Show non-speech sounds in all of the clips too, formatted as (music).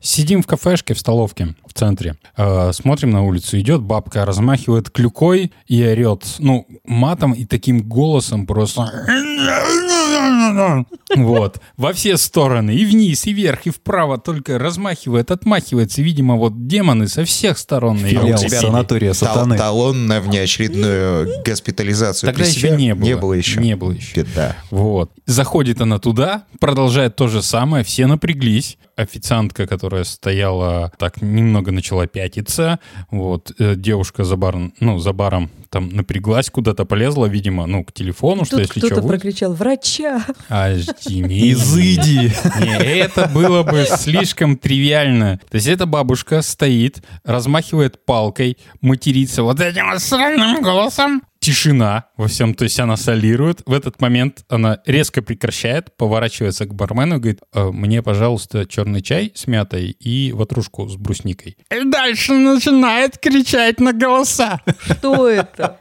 Сидим в кафешке, в столовке в центре. Э, смотрим на улицу. Идет бабка, размахивает клюкой и орет, ну, матом и таким голосом просто... Вот. Во все стороны. И вниз, и вверх, и вправо. Только размахивает, отмахивается. Видимо, вот демоны со всех сторон. Филиал санатория Тал- сатаны. талон на внеочередную госпитализацию Тогда еще не было. Не было еще. Не было еще. Да. Вот. Заходит она туда, продолжает то же самое, все напряглись. Официантка, которая стояла, так немного начала пятиться. Вот. Э, Девушка за баром, ну, за баром там напряглась, куда-то полезла, видимо, ну, к телефону, что Тут если кто-то что, прокричал «Врача!» А, жди, Изыди. Не, это было бы слишком тривиально. То есть эта бабушка стоит, размахивает палкой, матерится вот этим вот сраным голосом. Тишина во всем, то есть она солирует. В этот момент она резко прекращает, поворачивается к бармену и говорит, «Э, мне, пожалуйста, черный чай с мятой и ватрушку с брусникой. И дальше начинает кричать на голоса. Что это?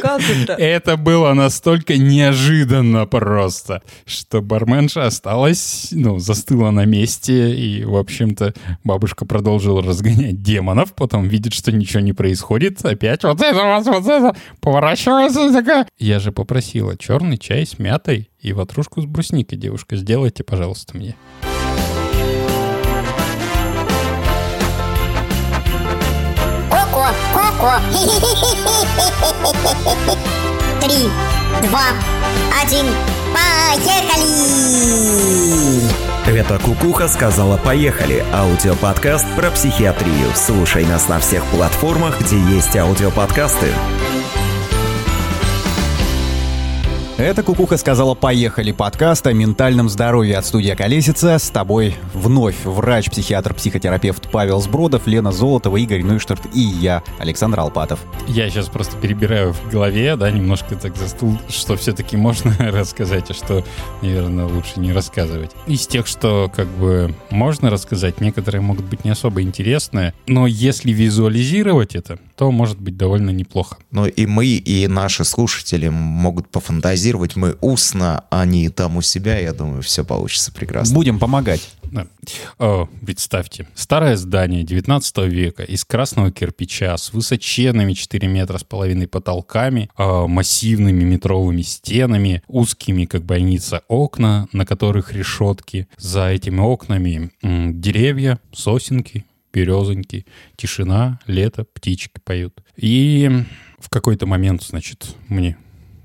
Как это? Это было настолько неожиданно просто, что барменша осталась, ну, застыла на месте, и, в общем-то, бабушка продолжила разгонять демонов, потом видит, что ничего не происходит, опять вот это вот, вот это, поворачивается такая. Я же попросила черный чай с мятой и ватрушку с брусникой, девушка, сделайте, пожалуйста, мне. Коко, Коко. Три, два, один, поехали! Это Кукуха сказала «Поехали» – аудиоподкаст про психиатрию. Слушай нас на всех платформах, где есть аудиоподкасты. Это Кукуха сказала «Поехали» подкаст о ментальном здоровье от студии «Колесица». С тобой вновь врач, психиатр, психотерапевт Павел Сбродов, Лена Золотова, Игорь Нойштарт и я, Александр Алпатов. Я сейчас просто перебираю в голове, да, немножко так застыл, что все-таки можно (laughs) рассказать, а что, наверное, лучше не рассказывать. Из тех, что как бы можно рассказать, некоторые могут быть не особо интересные, но если визуализировать это, то может быть довольно неплохо. Ну и мы, и наши слушатели могут пофантазировать. Мы устно, а не там у себя. Я думаю, все получится прекрасно. Будем помогать. Да. О, представьте, старое здание 19 века из красного кирпича с высоченными 4 метра с половиной потолками, а, массивными метровыми стенами, узкими, как больница, окна, на которых решетки. За этими окнами м, деревья, сосенки, березоньки, тишина, лето, птички поют. И в какой-то момент, значит, мне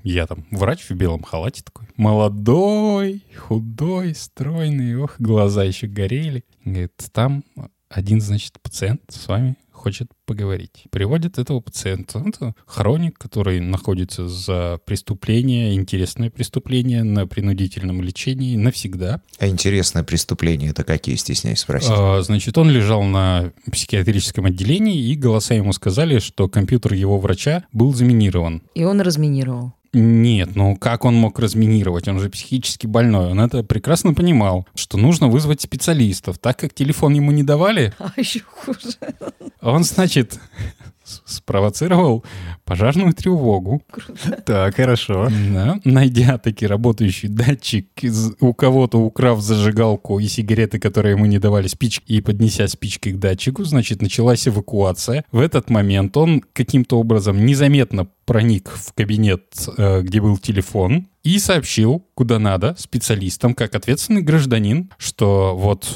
я там врач в белом халате такой, молодой, худой, стройный, ох, глаза еще горели. Говорит, там один, значит, пациент с вами хочет поговорить. Приводит этого пациента. Это хроник, который находится за преступление, интересное преступление на принудительном лечении навсегда. А интересное преступление это какие, стесняюсь спросить? А, Значит, он лежал на психиатрическом отделении, и голоса ему сказали, что компьютер его врача был заминирован. И он разминировал. Нет, ну как он мог разминировать? Он же психически больной. Он это прекрасно понимал, что нужно вызвать специалистов. Так как телефон ему не давали, А еще хуже. он, значит, спровоцировал пожарную тревогу. Так, хорошо. Да, найдя таки работающий датчик, из- у кого-то украв зажигалку и сигареты, которые ему не давали спички, и поднеся спичкой к датчику, значит, началась эвакуация. В этот момент он каким-то образом незаметно проник в кабинет, э, где был телефон, и сообщил, куда надо, специалистам, как ответственный гражданин, что вот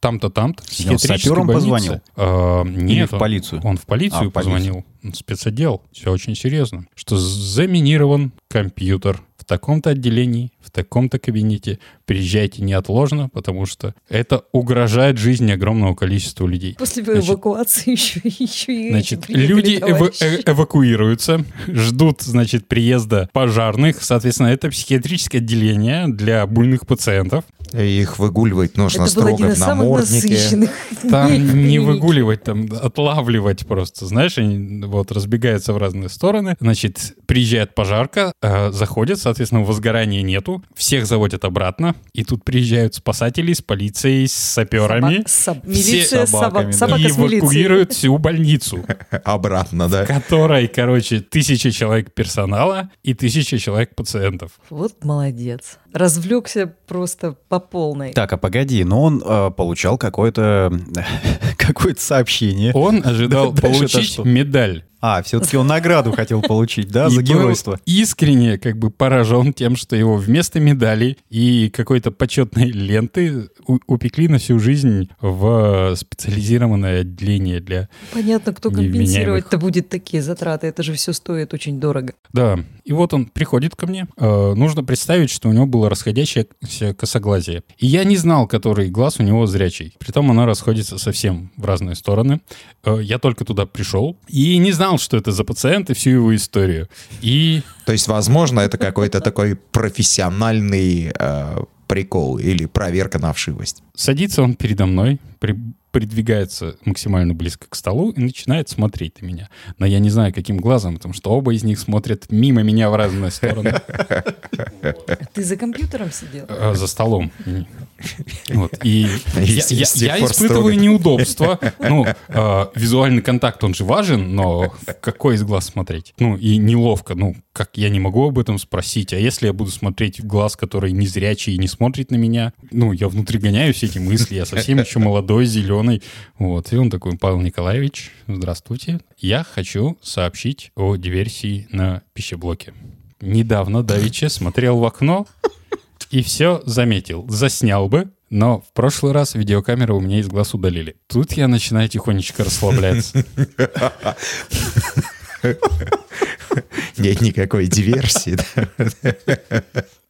там-то, там-то, в он психиатрической сапером больнице. позвонил? Или нет, в он- полицию? Он в полицию А, в полицию. позвонил. Спецотдел. Все очень серьезно. Что заминирован компьютер в таком-то отделении, в таком-то кабинете. Приезжайте неотложно, потому что это угрожает жизни огромного количества людей. После Значит, эвакуации (laughs) еще, еще и Значит, люди эва- товарищи. э- эвакуируются, ждут, значит, приезда пожарных. Соответственно, это психиатрическое отделение для буйных пациентов. Их выгуливать нужно Это строго один из (laughs) в наморднике. Там не выгуливать, там отлавливать просто. Знаешь, они вот разбегаются в разные стороны. Значит, приезжает пожарка, э, заходит, соответственно, возгорания нету. Всех заводят обратно. И тут приезжают спасатели с полицией, с саперами. Соба- соб- Все Милиция, собаками, собак, да. и эвакуируют всю больницу, (laughs) Обратно, да. в которой, короче, тысяча человек персонала и тысяча человек пациентов. Вот молодец. Развлекся просто по полной. Так, а погоди, но он э, получал какое-то (laughs) какое-то сообщение. Он ожидал (laughs) получить медаль. А, все-таки он награду хотел получить, да, за геройство. искренне как бы поражен тем, что его вместо медали и какой-то почетной ленты упекли на всю жизнь в специализированное отделение для... Понятно, кто компенсировать-то будет такие затраты. Это же все стоит очень дорого. Да, и вот он приходит ко мне. Э, нужно представить, что у него было расходящееся косоглазие. И я не знал, который глаз у него зрячий. Притом она расходится совсем в разные стороны. Э, я только туда пришел и не знал, что это за пациент и всю его историю. И То есть, возможно, это какой-то такой профессиональный э, прикол или проверка на вшивость. Садится он передо мной, при- придвигается максимально близко к столу и начинает смотреть на меня. Но я не знаю, каким глазом, потому что оба из них смотрят мимо меня в разные стороны. Ты за компьютером сидел? э, за столом. Вот. И (laughs) я, я- я испытываю строго. неудобство. (laughs) Ну, э, визуальный контакт, он же важен, но в какой из глаз смотреть? Ну, и неловко. Ну, как я не могу об этом спросить. А если я буду смотреть в глаз, который незрячий и не смотрит на меня? Ну, я внутри гоняю все эти мысли. Я совсем еще молодой, зеленый. Вот. И он такой, Павел Николаевич, здравствуйте. Я хочу сообщить о диверсии на пищеблоке. Недавно Давича смотрел в окно и все заметил. Заснял бы, но в прошлый раз видеокамеру у меня из глаз удалили. Тут я начинаю тихонечко расслабляться. Нет никакой диверсии.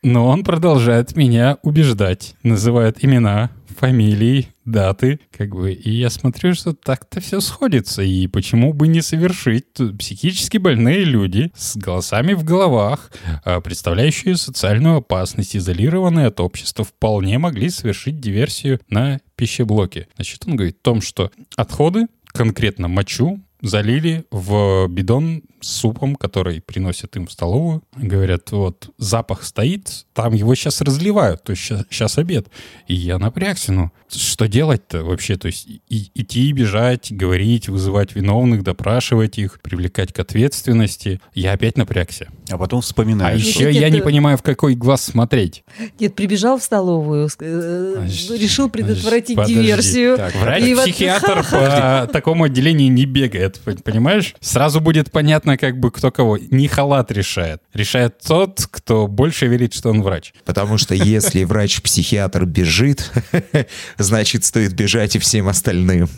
Но он продолжает меня убеждать. Называет имена, фамилии, даты, как бы. И я смотрю, что так-то все сходится. И почему бы не совершить? Психически больные люди с голосами в головах, а, представляющие социальную опасность, изолированные от общества, вполне могли совершить диверсию на пищеблоке. Значит, он говорит о том, что отходы, конкретно мочу, залили в бидон с супом, который приносят им в столовую. Говорят, вот запах стоит, там его сейчас разливают, то есть сейчас, обед. И я напрягся, ну, что делать-то вообще? То есть и- идти, бежать, говорить, вызывать виновных, допрашивать их, привлекать к ответственности. Я опять напрягся. А потом А вспоминаешь. еще Нет, я не понимаю, в какой глаз смотреть. Нет, прибежал в столовую, э, решил предотвратить подожди. диверсию. Так, И вот- врач-психиатр (laughs) по такому отделению не бегает, пон- понимаешь? Сразу будет понятно, как бы кто кого. Не халат решает. Решает тот, кто больше верит, что он врач. Потому что если врач-психиатр бежит, (laughs) значит, стоит бежать и всем остальным.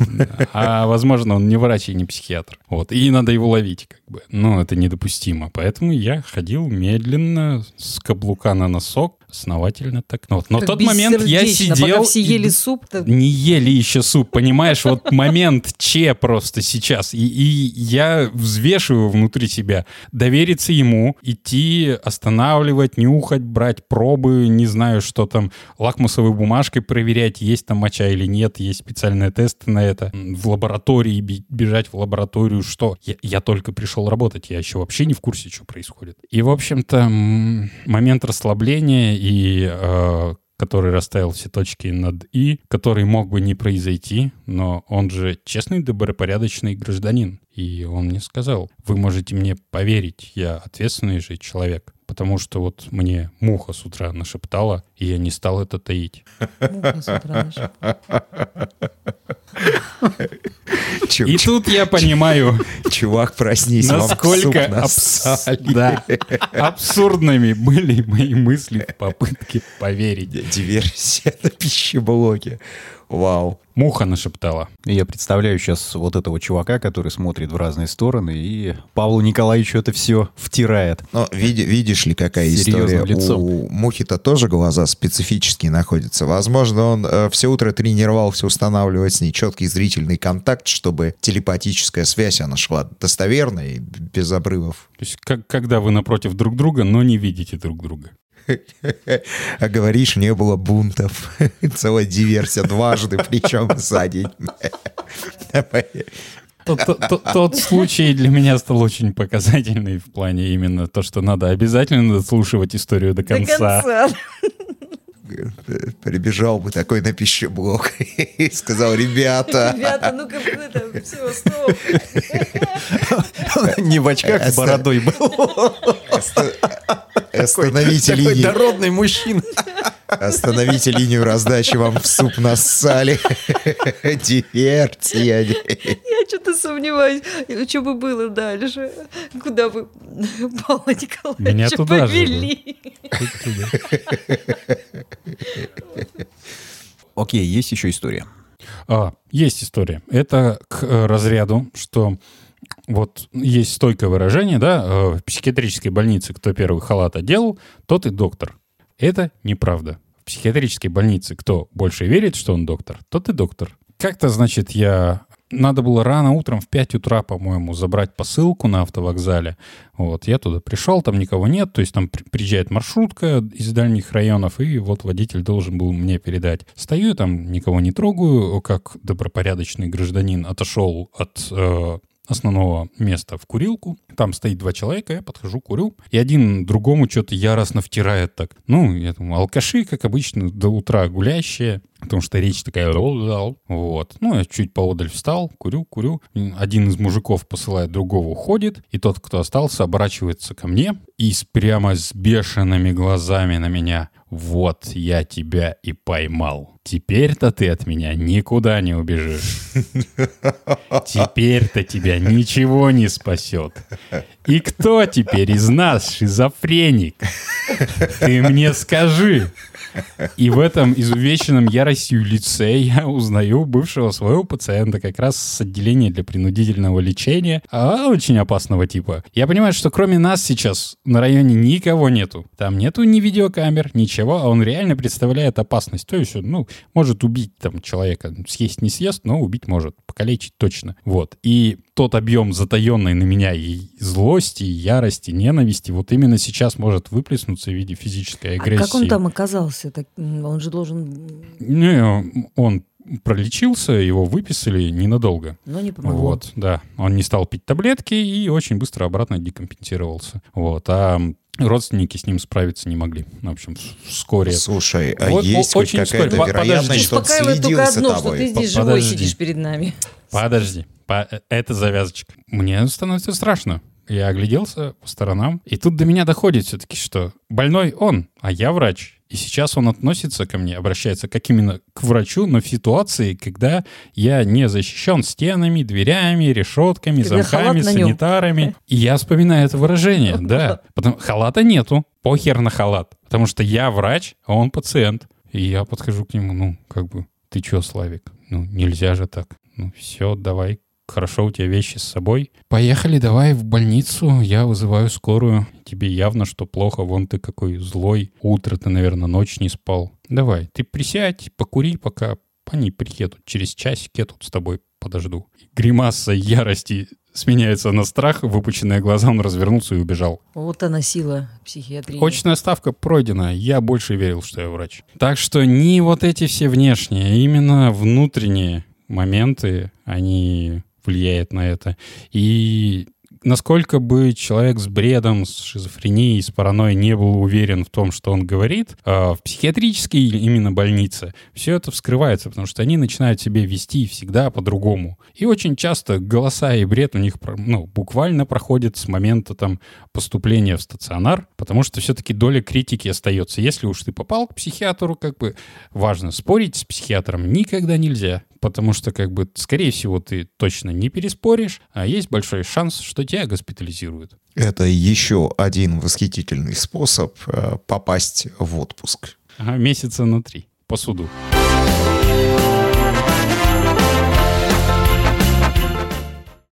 А, возможно, он не врач и не психиатр. Вот. И надо его ловить, бы. Ну, это недопустимо. Поэтому я ходил медленно, с каблука на носок, основательно так. Ну, вот. Но в Как тот момент я сидел... Пока все ели суп, то не ели еще суп, понимаешь? Вот момент че просто сейчас. И, и я взвешиваю внутри себя. Довериться ему, идти, останавливать, нюхать, брать пробы, не знаю, что там, лакмусовой бумажкой проверять, есть там моча или нет, есть специальные тесты на это. В лаборатории, бежать в лабораторию, что? Я, я только пришел работать, я еще вообще не в курсе, что происходит. И, в общем-то, момент расслабления и э, который расставил все точки над «и», который мог бы не произойти, но он же честный, добропорядочный гражданин. И он мне сказал, вы можете мне поверить, я ответственный же человек, потому что вот мне муха с утра нашептала, и я не стал это таить. муха с утра. Чу- И тут я понимаю, Чувак, проснись, насколько абсурдными были мои мысли в попытке поверить. Диверсия на пищеблоке. Вау. Муха нашептала. Я представляю сейчас вот этого чувака, который смотрит в разные стороны, и Павлу Николаевичу это все втирает. Но види- видишь ли, какая Серьезным история? лицом. У Мухи-то тоже глаза специфические находятся. Возможно, он все утро тренировался устанавливать с ней четкий зрительный контакт, чтобы телепатическая связь, она шла достоверно и без обрывов. То есть, как, когда вы напротив друг друга, но не видите друг друга. (laughs) А говоришь, не было бунтов. (laughs) Целая диверсия дважды, причем за день. (laughs) Тот, тот- тот- тот случай для меня стал очень показательный в плане именно то, что надо обязательно дослушивать историю до До конца. конца. Прибежал бы такой на пищеблок и сказал, ребята, Ребята, ну-ка, это, все, стоп. Не в очках с бородой был. Остановите Такой линию. дородный мужчина. Остановите линию раздачи, вам в суп нассали. (laughs) Диверсия. Я что-то сомневаюсь, что бы было дальше. Куда бы Павла Николаевича Меня туда повели. Окей, есть еще история. А, есть история. Это к разряду, что вот есть стойкое выражение, да, э, в психиатрической больнице кто первый халат одел, тот и доктор. Это неправда. В психиатрической больнице кто больше верит, что он доктор, тот и доктор. Как-то, значит, я... Надо было рано утром в 5 утра, по-моему, забрать посылку на автовокзале. Вот, я туда пришел, там никого нет, то есть там при- приезжает маршрутка из дальних районов, и вот водитель должен был мне передать. Стою там, никого не трогаю, как добропорядочный гражданин отошел от э, основного места в курилку. Там стоит два человека, я подхожу, курю. И один другому что-то яростно втирает так. Ну, я думаю, алкаши, как обычно, до утра гулящие. Потому что речь такая... Вот. Ну, я чуть поодаль встал, курю, курю. Один из мужиков посылает другого, уходит. И тот, кто остался, оборачивается ко мне и с, прямо с бешеными глазами на меня. Вот я тебя и поймал. Теперь-то ты от меня никуда не убежишь. (laughs) Теперь-то тебя ничего не спасет. И кто теперь из нас шизофреник? Ты мне скажи. И в этом изувеченном яростью лице я узнаю бывшего своего пациента как раз с отделения для принудительного лечения, а очень опасного типа. Я понимаю, что кроме нас сейчас на районе никого нету. Там нету ни видеокамер, ничего, а он реально представляет опасность. То есть, он, ну, может убить там человека. Съесть не съест, но убить может. Покалечить точно. Вот. И тот объем затаенной на меня и злости, и ярости, ненависти вот именно сейчас может выплеснуться в виде физической А агрессии. как он там оказался? Так, Он же должен... Не, он пролечился, его выписали ненадолго. Ну, не помогло. Вот, да. Он не стал пить таблетки и очень быстро обратно декомпенсировался. Вот. А родственники с ним справиться не могли. В общем, вскоре. Слушай, а Вот есть хоть очень какая-то вскоре. Вероятность, подожди. что он следил только за одно, что тобой? ты здесь По- живой подожди. сидишь перед нами. Подожди, по- это завязочка. Мне становится страшно. Я огляделся по сторонам, и тут до меня доходит все-таки, что больной он, а я врач. И сейчас он относится ко мне, обращается как именно к врачу, но в ситуации, когда я не защищен стенами, дверями, решетками, Когда замками, санитарами. И я вспоминаю это выражение, (laughs) да. Потому, халата нету, похер на халат. Потому что я врач, а он пациент. И я подхожу к нему, ну, как бы, ты чё, Славик? Ну, нельзя же так. Ну, все, давай, хорошо, у тебя вещи с собой. Поехали, давай в больницу, я вызываю скорую. Тебе явно, что плохо, вон ты какой злой. Утро ты, наверное, ночь не спал. Давай, ты присядь, покури, пока они приедут. Через часик я тут с тобой подожду. Гримаса ярости сменяется на страх, выпученные глаза, он развернулся и убежал. Вот она сила психиатрии. Очная ставка пройдена. Я больше верил, что я врач. Так что не вот эти все внешние, а именно внутренние моменты, они влияют на это. И насколько бы человек с бредом, с шизофренией, с паранойей не был уверен в том, что он говорит, а в психиатрической именно больнице все это вскрывается, потому что они начинают себя вести всегда по-другому. И очень часто голоса и бред у них ну, буквально проходят с момента там поступления в стационар, потому что все-таки доля критики остается. Если уж ты попал к психиатру, как бы важно спорить с психиатром никогда нельзя, потому что как бы скорее всего ты точно не переспоришь, а есть большой шанс, что тебя госпитализируют. Это еще один восхитительный способ э, попасть в отпуск. Ага, месяца на три по суду.